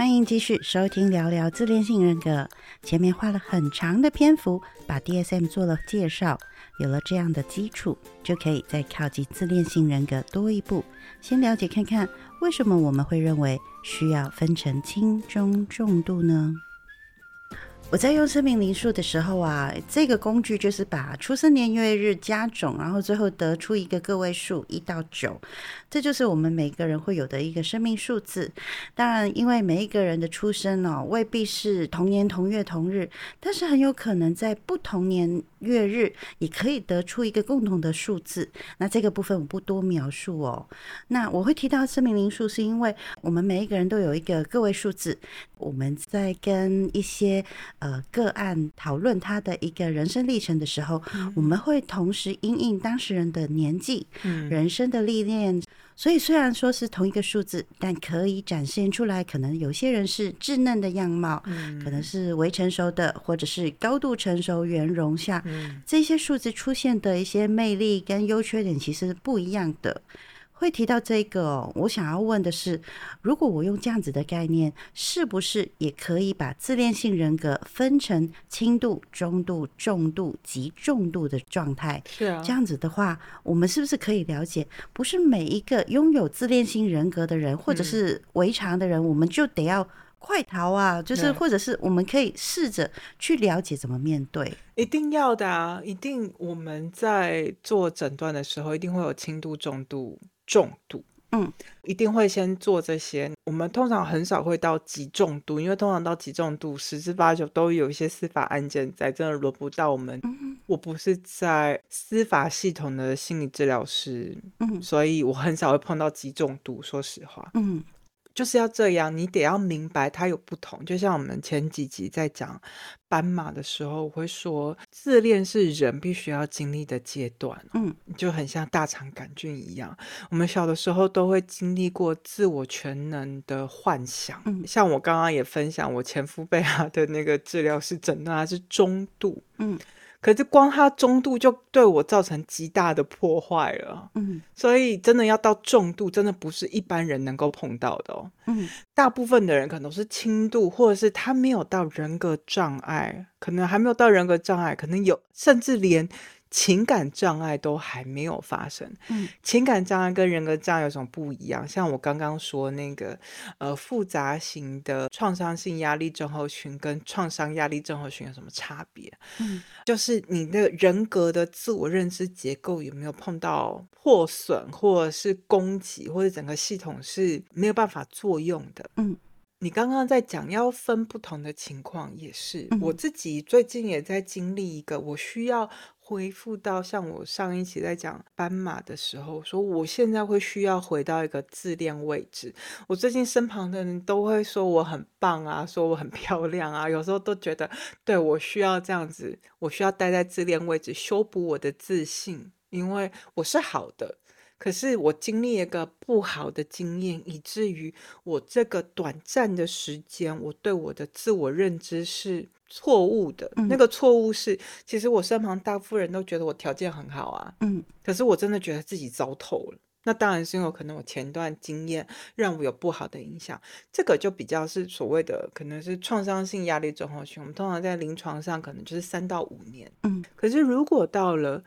欢迎继续收听聊聊自恋性人格。前面花了很长的篇幅把 DSM 做了介绍，有了这样的基础，就可以再靠近自恋性人格多一步，先了解看看为什么我们会认为需要分成轻、中、重度呢？我在用生命灵数的时候啊，这个工具就是把出生年月日加总，然后最后得出一个个位数一到九，这就是我们每个人会有的一个生命数字。当然，因为每一个人的出生哦，未必是同年同月同日，但是很有可能在不同年月日也可以得出一个共同的数字。那这个部分我不多描述哦。那我会提到生命灵数，是因为我们每一个人都有一个个位数字。我们在跟一些呃个案讨论他的一个人生历程的时候，我们会同时因应当事人的年纪、人生的历练，所以虽然说是同一个数字，但可以展现出来，可能有些人是稚嫩的样貌，可能是未成熟的，或者是高度成熟圆融下，这些数字出现的一些魅力跟优缺点其实不一样的。会提到这个，我想要问的是，如果我用这样子的概念，是不是也可以把自恋性人格分成轻度、中度、重度及重度的状态？是啊，这样子的话，我们是不是可以了解，不是每一个拥有自恋性人格的人，或者是围常的人，我们就得要快逃啊？就是或者是我们可以试着去了解怎么面对？一定要的啊！一定我们在做诊断的时候，一定会有轻度、重度。重度，嗯，一定会先做这些。我们通常很少会到极重度，因为通常到极重度，十之八九都有一些司法案件在，真的轮不到我们。我不是在司法系统的心理治疗师，嗯，所以我很少会碰到极重度。说实话，嗯。就是要这样，你得要明白它有不同。就像我们前几集在讲斑马的时候，我会说自恋是人必须要经历的阶段，嗯，就很像大肠杆菌一样。我们小的时候都会经历过自我全能的幻想，嗯，像我刚刚也分享，我前夫被他的那个治疗师诊断他是中度，嗯。可是光它中度就对我造成极大的破坏了，嗯，所以真的要到重度，真的不是一般人能够碰到的哦，嗯，大部分的人可能都是轻度，或者是他没有到人格障碍，可能还没有到人格障碍，可能有甚至连。情感障碍都还没有发生。嗯，情感障碍跟人格障碍有什么不一样？像我刚刚说那个，呃，复杂型的创伤性压力症候群跟创伤压力症候群有什么差别？嗯，就是你的人格的自我认知结构有没有碰到破损，或者是攻击，或者整个系统是没有办法作用的？嗯，你刚刚在讲要分不同的情况，也是我自己最近也在经历一个，我需要。恢复到像我上一期在讲斑马的时候，说我现在会需要回到一个自恋位置。我最近身旁的人都会说我很棒啊，说我很漂亮啊，有时候都觉得对我需要这样子，我需要待在自恋位置，修补我的自信，因为我是好的。可是我经历一个不好的经验，以至于我这个短暂的时间，我对我的自我认知是。错误的那个错误是，其实我身旁大部分人都觉得我条件很好啊，嗯，可是我真的觉得自己糟透了。那当然是因为可能我前段经验让我有不好的影响，这个就比较是所谓的可能是创伤性压力综合群。我们通常在临床上可能就是三到五年，嗯，可是如果到了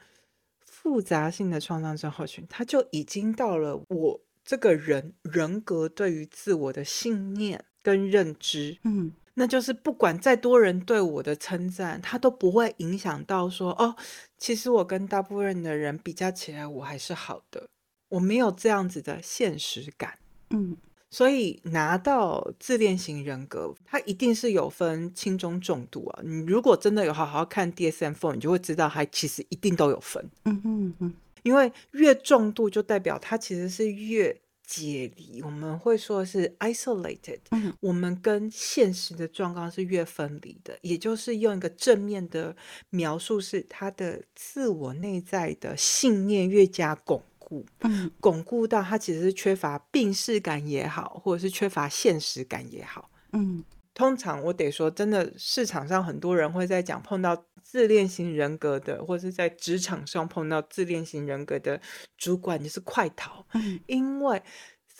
复杂性的创伤症候群，它就已经到了我这个人人格对于自我的信念跟认知，嗯。那就是不管再多人对我的称赞，他都不会影响到说哦，其实我跟大部分的人比较起来，我还是好的。我没有这样子的现实感，嗯，所以拿到自恋型人格，它一定是有分轻中重度啊。你如果真的有好好看 DSM-4，你就会知道它其实一定都有分，嗯嗯嗯，因为越重度就代表它其实是越。解离，我们会说是 isolated。嗯，我们跟现实的状况是越分离的，也就是用一个正面的描述，是他的自我内在的信念越加巩固。嗯，巩固到他其实是缺乏病视感也好，或者是缺乏现实感也好。嗯，通常我得说，真的市场上很多人会在讲碰到。自恋型人格的，或者是在职场上碰到自恋型人格的主管，就是快逃，因为。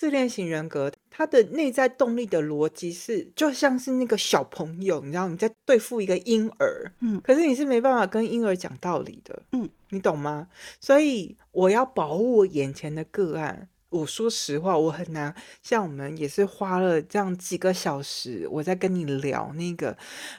自恋型人格，他的内在动力的逻辑是，就像是那个小朋友，你知道你在对付一个婴儿，嗯，可是你是没办法跟婴儿讲道理的，嗯，你懂吗？所以我要保护我眼前的个案。我说实话，我很难像我们也是花了这样几个小时，我在跟你聊那个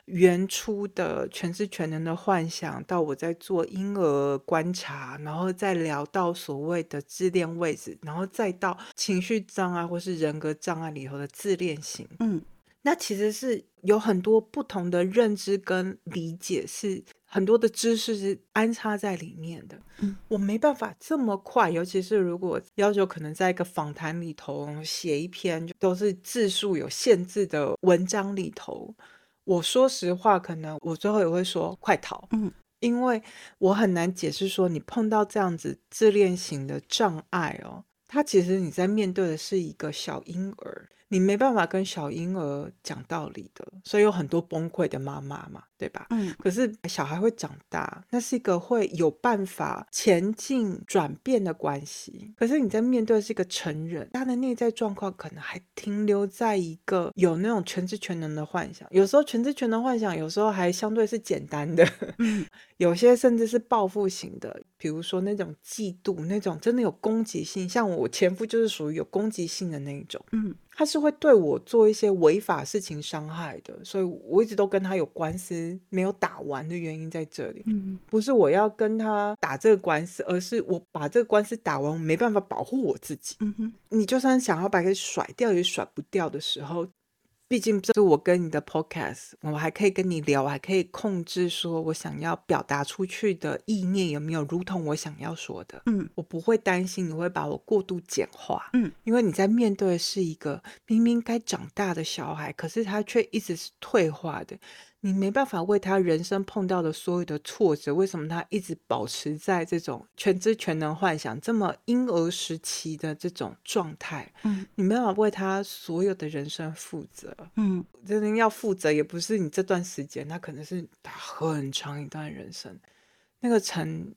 原初的全知全能的幻想，到我在做婴儿观察，然后再聊到所谓的自恋位置，然后再到情绪障碍或是人格障碍里头的自恋型。嗯，那其实是有很多不同的认知跟理解是。很多的知识是安插在里面的，嗯，我没办法这么快，尤其是如果要求可能在一个访谈里头写一篇都是字数有限制的文章里头，我说实话，可能我最后也会说快逃，嗯，因为我很难解释说你碰到这样子自恋型的障碍哦，他其实你在面对的是一个小婴儿。你没办法跟小婴儿讲道理的，所以有很多崩溃的妈妈嘛，对吧？嗯。可是小孩会长大，那是一个会有办法前进转变的关系。可是你在面对是一个成人，他的内在状况可能还停留在一个有那种全知全能的幻想。有时候全知全能幻想，有时候还相对是简单的。嗯。有些甚至是报复型的，比如说那种嫉妒，那种真的有攻击性。像我前夫就是属于有攻击性的那一种。嗯。他是会对我做一些违法事情伤害的，所以我一直都跟他有官司没有打完的原因在这里。嗯，不是我要跟他打这个官司，而是我把这个官司打完，我没办法保护我自己。嗯哼，你就算想要把它甩掉，也甩不掉的时候。毕竟这是我跟你的 podcast，我还可以跟你聊，还可以控制说我想要表达出去的意念有没有如同我想要说的。嗯，我不会担心你会把我过度简化。嗯，因为你在面对的是一个明明该长大的小孩，可是他却一直是退化的。你没办法为他人生碰到的所有的挫折，为什么他一直保持在这种全知全能幻想这么婴儿时期的这种状态？嗯，你没办法为他所有的人生负责。嗯，真的要负责，也不是你这段时间，他可能是他很长一段人生，那个成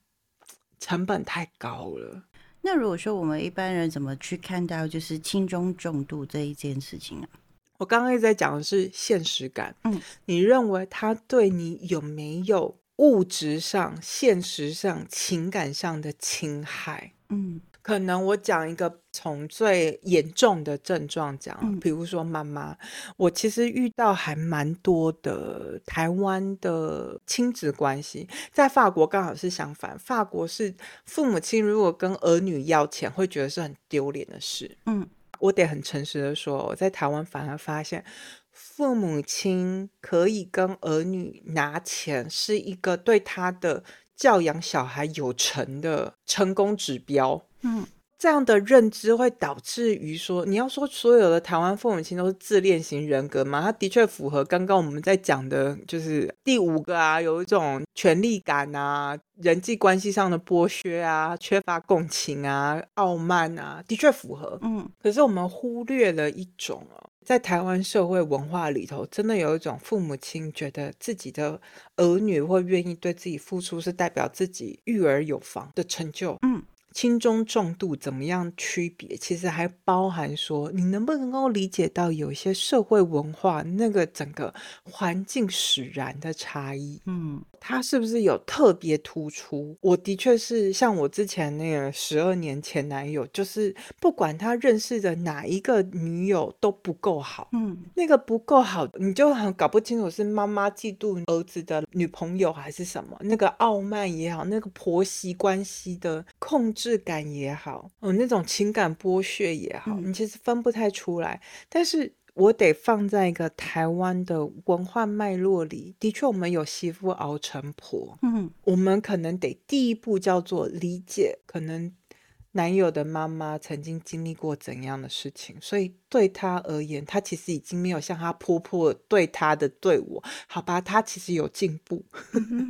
成本太高了。那如果说我们一般人怎么去看到就是轻中重度这一件事情呢？我刚刚一直在讲的是现实感，嗯，你认为他对你有没有物质上、现实上、情感上的侵害？嗯，可能我讲一个从最严重的症状讲，比如说妈妈，我其实遇到还蛮多的台湾的亲子关系，在法国刚好是相反，法国是父母亲如果跟儿女要钱，会觉得是很丢脸的事，嗯。我得很诚实的说，我在台湾反而发现，父母亲可以跟儿女拿钱，是一个对他的教养小孩有成的成功指标。嗯。这样的认知会导致于说，你要说所有的台湾父母亲都是自恋型人格吗？他的确符合刚刚我们在讲的，就是第五个啊，有一种权力感啊，人际关系上的剥削啊，缺乏共情啊，傲慢啊，的确符合。嗯，可是我们忽略了一种哦，在台湾社会文化里头，真的有一种父母亲觉得自己的儿女会愿意对自己付出，是代表自己育儿有方的成就。嗯。轻中重度怎么样区别？其实还包含说，你能不能够理解到有一些社会文化那个整个环境使然的差异？嗯。他是不是有特别突出？我的确是像我之前那个十二年前男友，就是不管他认识的哪一个女友都不够好，嗯，那个不够好，你就很搞不清楚是妈妈嫉妒儿子的女朋友还是什么，那个傲慢也好，那个婆媳关系的控制感也好，哦，那种情感剥削也好，你其实分不太出来，但是。我得放在一个台湾的文化脉络里，的确，我们有媳妇熬成婆。嗯，我们可能得第一步叫做理解，可能男友的妈妈曾经经历过怎样的事情，所以对他而言，他其实已经没有像他婆婆对他的对我，好吧，他其实有进步。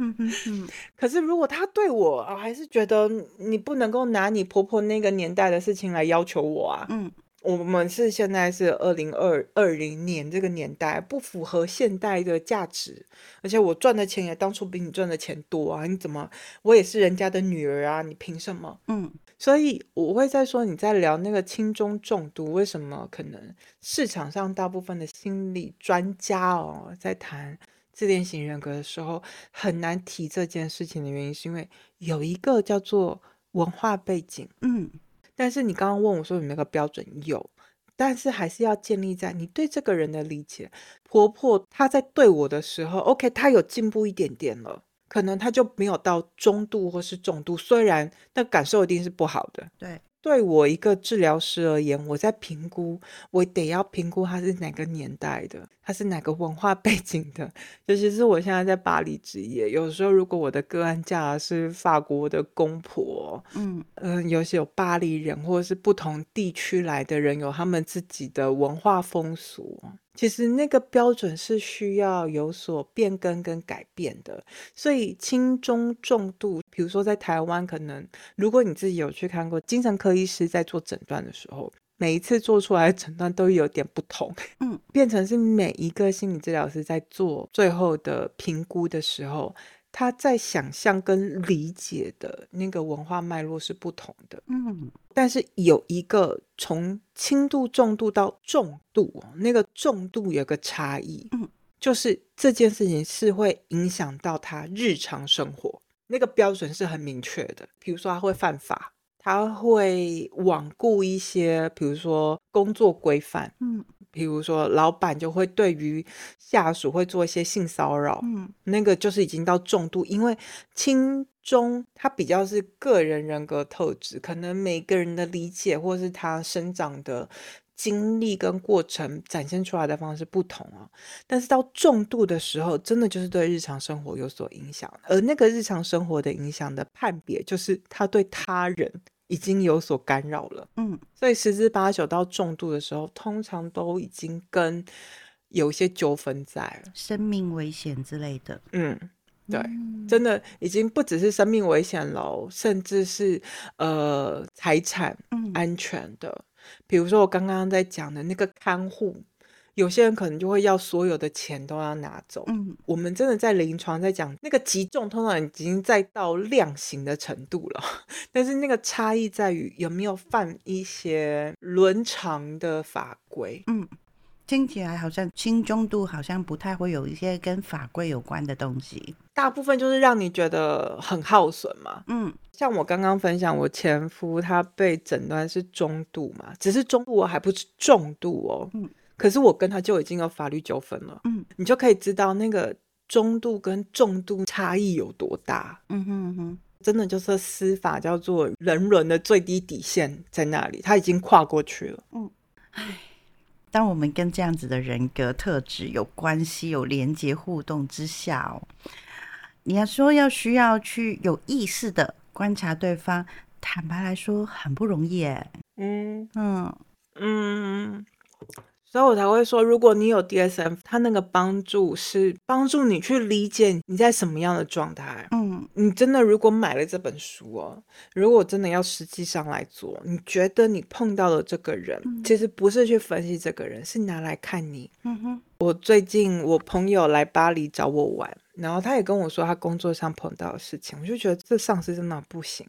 可是如果他对我啊，还是觉得你不能够拿你婆婆那个年代的事情来要求我啊，嗯。我们是现在是二零二二零年这个年代，不符合现代的价值，而且我赚的钱也当初比你赚的钱多啊！你怎么，我也是人家的女儿啊，你凭什么？嗯，所以我会在说你在聊那个轻中重度，为什么可能市场上大部分的心理专家哦，在谈自恋型人格的时候，很难提这件事情的原因，是因为有一个叫做文化背景，嗯。但是你刚刚问我说有没有标准？有，但是还是要建立在你对这个人的理解。婆婆她在对我的时候，OK，她有进步一点点了，可能她就没有到中度或是重度，虽然那感受一定是不好的。对。对我一个治疗师而言，我在评估，我得要评估他是哪个年代的，他是哪个文化背景的。尤其是我现在在巴黎职业，有时候如果我的个案嫁是法国的公婆，嗯嗯，有些有巴黎人或者是不同地区来的人，有他们自己的文化风俗。其实那个标准是需要有所变更跟改变的，所以轻中重度，比如说在台湾，可能如果你自己有去看过精神科医师在做诊断的时候，每一次做出来的诊断都有点不同，嗯，变成是每一个心理治疗师在做最后的评估的时候。他在想象跟理解的那个文化脉络是不同的，嗯，但是有一个从轻度、重度到重度，那个重度有个差异，嗯，就是这件事情是会影响到他日常生活，那个标准是很明确的。比如说他会犯法，他会罔顾一些，比如说工作规范，嗯。比如说，老板就会对于下属会做一些性骚扰，嗯，那个就是已经到重度，因为轻中他比较是个人人格特质，可能每个人的理解或是他生长的经历跟过程展现出来的方式不同啊。但是到重度的时候，真的就是对日常生活有所影响，而那个日常生活的影响的判别，就是他对他人。已经有所干扰了，嗯，所以十之八九到重度的时候，通常都已经跟有一些纠纷在了，生命危险之类的，嗯，对，真的已经不只是生命危险了，甚至是呃财产安全的，比如说我刚刚在讲的那个看护。有些人可能就会要所有的钱都要拿走。嗯，我们真的在临床在讲那个极重，通常已经在到量刑的程度了。但是那个差异在于有没有犯一些伦常的法规。嗯，听起来好像轻中度好像不太会有一些跟法规有关的东西。大部分就是让你觉得很耗损嘛。嗯，像我刚刚分享，我前夫他被诊断是中度嘛，只是中度还不是重度哦。嗯。可是我跟他就已经有法律纠纷了，嗯，你就可以知道那个中度跟重度差异有多大，嗯哼哼，真的就是司法叫做人伦的最低底线在那里，他已经跨过去了，嗯，唉，当我们跟这样子的人格特质有关系、有连接互动之下哦，你要说要需要去有意识的观察对方，坦白来说很不容易，哎，嗯。嗯。嗯。所以我才会说，如果你有 DSM，它那个帮助是帮助你去理解你在什么样的状态。嗯，你真的如果买了这本书哦，如果真的要实际上来做，你觉得你碰到的这个人，其实不是去分析这个人，是拿来看你。嗯哼，我最近我朋友来巴黎找我玩，然后他也跟我说他工作上碰到的事情，我就觉得这上司真的不行。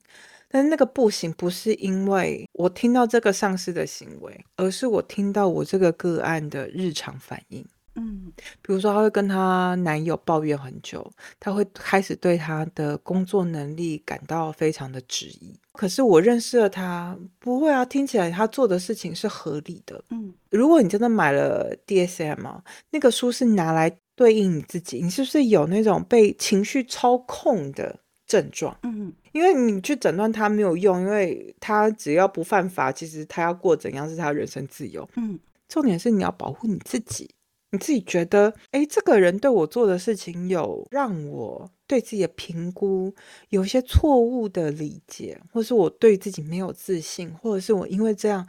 但是那个不行，不是因为我听到这个上司的行为，而是我听到我这个个案的日常反应。嗯，比如说，她会跟她男友抱怨很久，她会开始对他的工作能力感到非常的质疑。可是我认识了他，不会啊，听起来他做的事情是合理的。嗯，如果你真的买了 DSM 啊，那个书是拿来对应你自己，你是不是有那种被情绪操控的？症状，嗯，因为你去诊断他没有用，因为他只要不犯法，其实他要过怎样是他人生自由，嗯，重点是你要保护你自己，你自己觉得，哎，这个人对我做的事情有让我对自己的评估有一些错误的理解，或是我对自己没有自信，或者是我因为这样，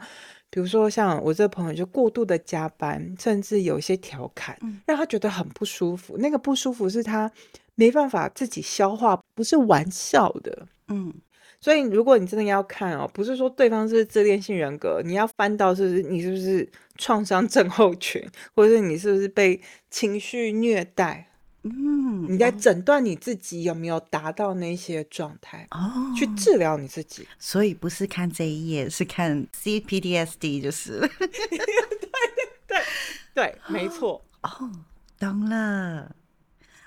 比如说像我这朋友就过度的加班，甚至有一些调侃，让他觉得很不舒服，那个不舒服是他。没办法自己消化，不是玩笑的。嗯，所以如果你真的要看哦，不是说对方是自恋性人格，你要翻到是不是你是不是创伤症候群，或者是你是不是被情绪虐待？嗯，你在诊断你自己有没有达到那些状态，哦，去治疗你自己。所以不是看这一页，是看 CPDSD，就是 对对对，没错。哦，懂了。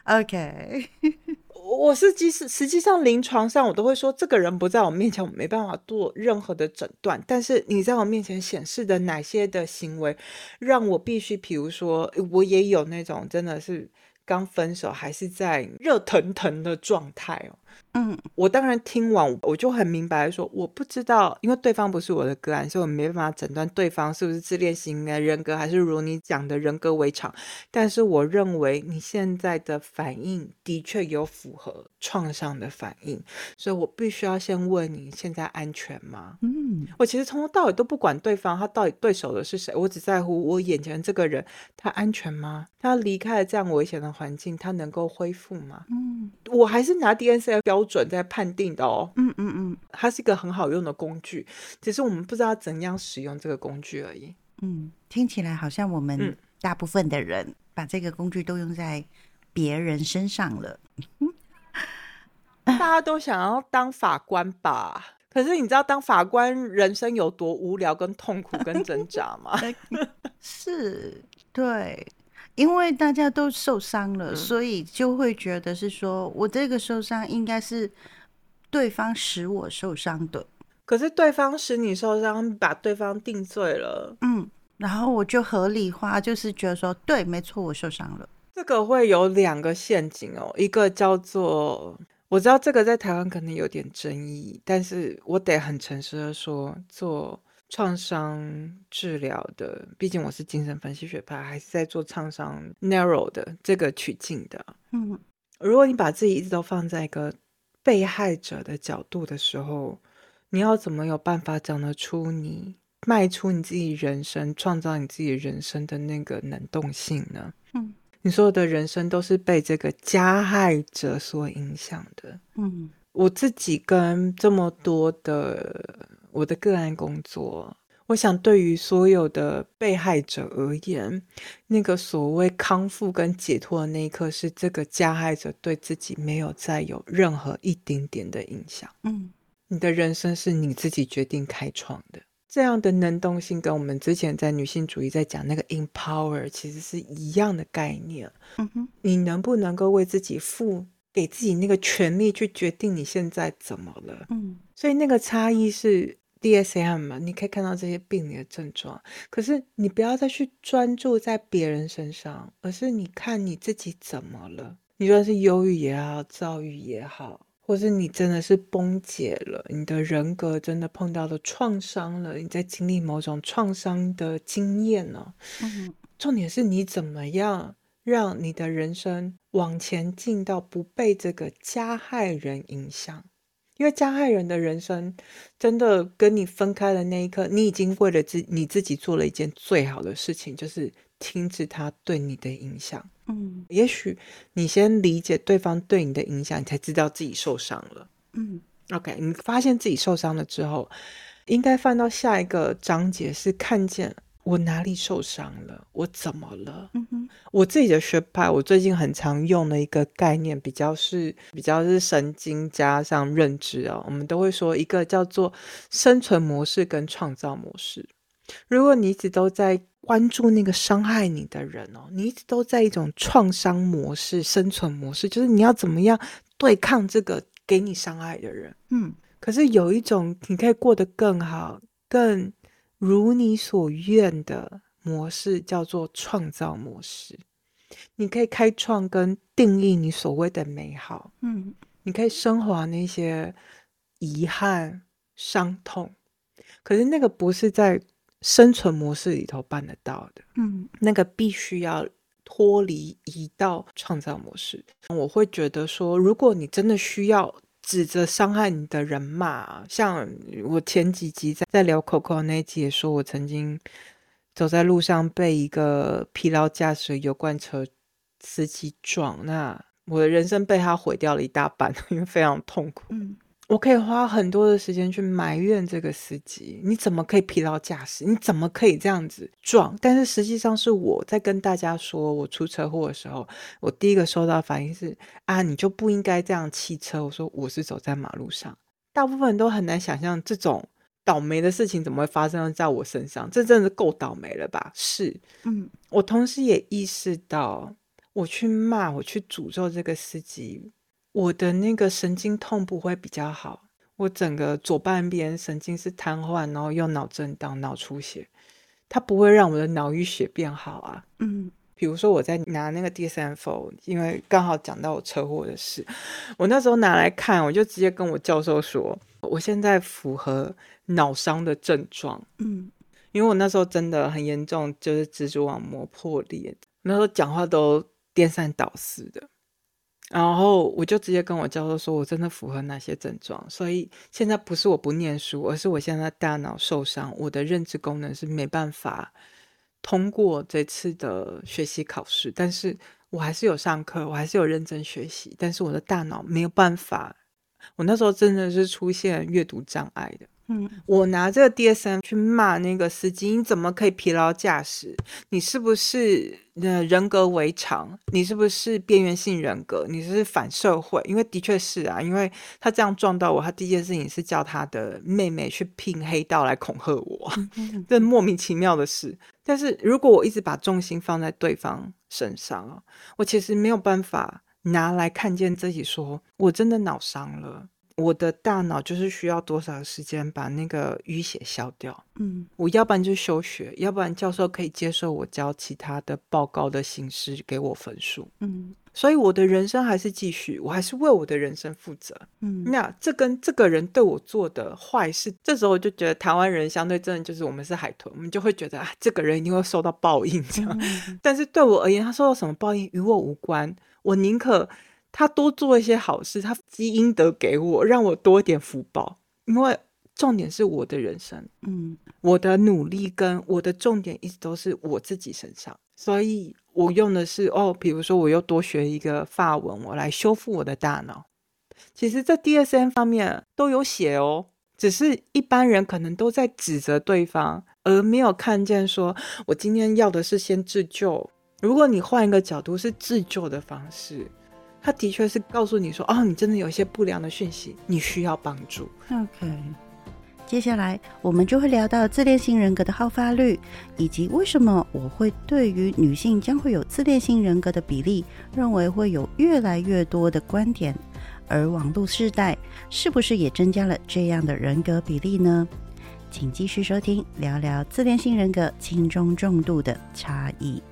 OK，我是即使实际上临床上，我都会说，这个人不在我面前，我没办法做任何的诊断。但是你在我面前显示的哪些的行为，让我必须，比如说，我也有那种真的是刚分手，还是在热腾腾的状态哦。嗯，我当然听完，我就很明白说，我不知道，因为对方不是我的个案，所以我没办法诊断对方是不是自恋型的人格，还是如你讲的人格围场。但是我认为你现在的反应的确有符合创伤的反应，所以我必须要先问你现在安全吗？嗯，我其实从头到尾都不管对方他到底对手的是谁，我只在乎我眼前这个人他安全吗？他离开了这样危险的环境，他能够恢复吗？嗯，我还是拿 DNC 标准在判定的哦。嗯嗯嗯它是一个很好用的工具，只是我们不知道怎样使用这个工具而已。嗯，听起来好像我们嗯大部分的人把这个工具都用在别人身上了。大家都想要当法官吧？可是你知道当法官人生有多无聊、跟痛苦、跟挣扎吗？是，对，因为大家都受伤了，嗯。所以就会觉得是说我这个受伤应该是对方使我受伤的，可是对方使你受伤，把对方定罪了，嗯，然后我就合理化，就是觉得说，对，没错，我受伤了，这个会有两个陷阱哦，一个叫做。我知道这个在台湾可能有点争议，但是我得很诚实的说，做创伤治疗的，毕竟我是精神分析学派，还是在做创伤 narrow 的这个取径的。嗯如果你把自己一直都放在一个被害者的角度的时候，你要怎么有办法讲得出你迈出你自己人生、创造你自己人生的那个能动性呢？嗯你所有的人生都是被这个加害者所影响的。嗯我自己跟这么多的我的个案工作，我想对于所有的被害者而言，那个所谓康复跟解脱的那一刻，是这个加害者对自己没有再有任何一丁点的影响。嗯你的人生是你自己决定开创的。这样的能动性跟我们之前在女性主义在讲那个 empower 其实是一样的概念。嗯哼，你能不能够为自己负给自己那个权利去决定你现在怎么了？嗯所以那个差异是 DSM 嘛，你可以看到这些病理的症状，可是你不要再去专注在别人身上，而是你看你自己怎么了。你说是忧郁也好，躁郁也好，或是你真的是崩解了，你的人格真的碰到了创伤了，你在经历某种创伤的经验呢、嗯重点是你怎么样让你的人生往前进到不被这个加害人影响。因为加害人的人生真的跟你分开的那一刻，你已经为了自你自己做了一件最好的事情，就是停止他对你的影响。嗯也许你先理解对方对你的影响，你才知道自己受伤了。嗯 OK，你发现自己受伤了之后，应该翻到下一个章节，是看见我哪里受伤了，我怎么了。嗯哼我自己的学派，我最近很常用的一个概念，比较是比较是神经加上认知哦。我们都会说一个叫做生存模式跟创造模式。如果你一直都在关注那个伤害你的人哦，你一直都在一种创伤模式、生存模式，就是你要怎么样对抗这个给你伤害的人。嗯可是有一种你可以过得更好、更如你所愿的模式，叫做创造模式。你可以开创跟定义你所谓的美好，嗯你可以升华那些遗憾、伤痛。可是那个不是在生存模式里头办得到的，嗯那个必须要脱离移到创造模式。我会觉得说，如果你真的需要指着伤害你的人骂，像我前几集在在聊 Coco 那一集也说，我曾经走在路上被一个疲劳驾驶油罐车司机撞，那我的人生被他毁掉了一大半，因为非常痛苦。我可以花很多的时间去埋怨这个司机，你怎么可以疲劳驾驶？你怎么可以这样子撞？但是实际上是我在跟大家说我出车祸的时候，我第一个收到反应是啊，你就不应该这样汽车。我说我是走在马路上，大部分人都很难想象这种倒霉的事情怎么会发生在我身上，这真的够倒霉了吧？是，嗯，我同时也意识到，我去骂，我去诅咒这个司机。我的那个神经痛不会比较好，我整个左半边神经是瘫痪，然后又脑震荡、脑出血，它不会让我的脑淤血变好啊。嗯，比如说我在拿那个 DSM-4，因为刚好讲到我车祸的事，我那时候拿来看，我就直接跟我教授说，我现在符合脑伤的症状。嗯，因为我那时候真的很严重，就是蜘蛛网膜破裂，那时候讲话都颠三倒四的。然后我就直接跟我教授说，我真的符合哪些症状，所以现在不是我不念书，而是我现在大脑受伤，我的认知功能是没办法通过这次的学习考试，但是我还是有上课，我还是有认真学习，但是我的大脑没有办法，我那时候真的是出现阅读障碍的。嗯，我拿这个 DSM 去骂那个司机，你怎么可以疲劳驾驶？你是不是呃人格违常？你是不是边缘性人格？你是反社会？因为的确是啊，因为他这样撞到我，他第一件事情是叫他的妹妹去聘黑道来恐吓我，这莫名其妙的事。但是如果我一直把重心放在对方身上我其实没有办法拿来看见自己，说我真的脑伤了。我的大脑就是需要多少时间把那个淤血消掉？嗯，我要不然就休学，要不然教授可以接受我教其他的报告的形式给我分数。嗯，所以我的人生还是继续，我还是为我的人生负责。嗯，那这跟这个人对我做的坏事，这时候我就觉得台湾人相对真的就是我们是海豚，我们就会觉得啊，这个人一定会受到报应这样。但是对我而言，他受到什么报应与我无关，我宁可。他多做一些好事，他积阴德给我，让我多一点福报。因为重点是我的人生，嗯，我的努力跟我的重点一直都是我自己身上，所以我用的是哦，比如说我又多学一个法文，我来修复我的大脑。其实，在 DSM 方面都有写哦，只是一般人可能都在指责对方，而没有看见说我今天要的是先自救。如果你换一个角度，是自救的方式。他的确是告诉你说：“哦，你真的有一些不良的讯息，你需要帮助。” OK，接下来我们就会聊到自恋型人格的好发率，以及为什么我会对于女性将会有自恋型人格的比例，认为会有越来越多的观点，而网络世代是不是也增加了这样的人格比例呢？请继续收听，聊聊自恋型人格轻中重度的差异。